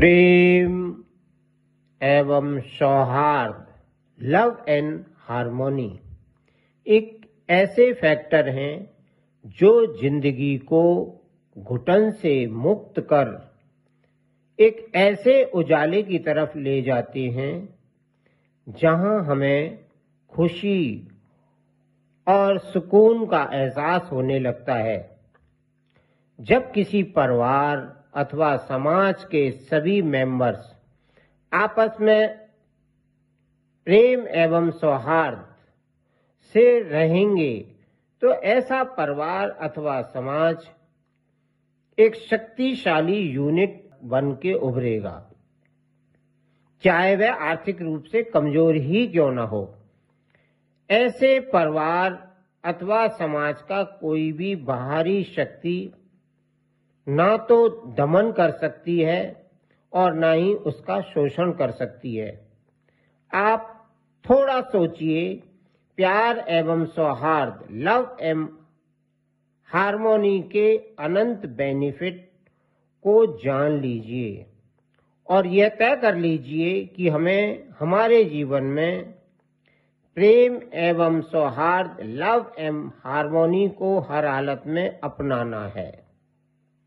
प्रेम एवं सौहार्द, love and harmony, एक ऐसे फैक्टर हैं जो ज़िंदगी को घुटन से मुक्त कर एक ऐसे उजाले की तरफ़ ले जाते हैं, जहाँ हमें खुशी और सुकून का एहसास होने लगता है। जब किसी परिवार अथवा समाज के सभी मेंबर्स आपस में प्रेम एवं सौहार्द से रहेंगे तो ऐसा परिवार अथवा समाज एक शक्तिशाली यूनिट बन के उभरेगा। चाहे वह आर्थिक रूप से कमज़ोर ही क्यों ना हो। ऐसे परिवार अथवा समाज का कोई भी बाहरी शक्ति ना तो दमन कर सकती है और ना ही उसका शोषण कर सकती है। आप थोड़ा सोचिए, प्यार एवं सौहार्द, लव एवं हार्मोनी के अनंत बेनिफिट को जान लीजिए और यह तय कर लीजिए कि हमें, हमारे जीवन में प्रेम एवं सौहार्द, लव एवं हार्मोनी को हर हालत में अपनाना है।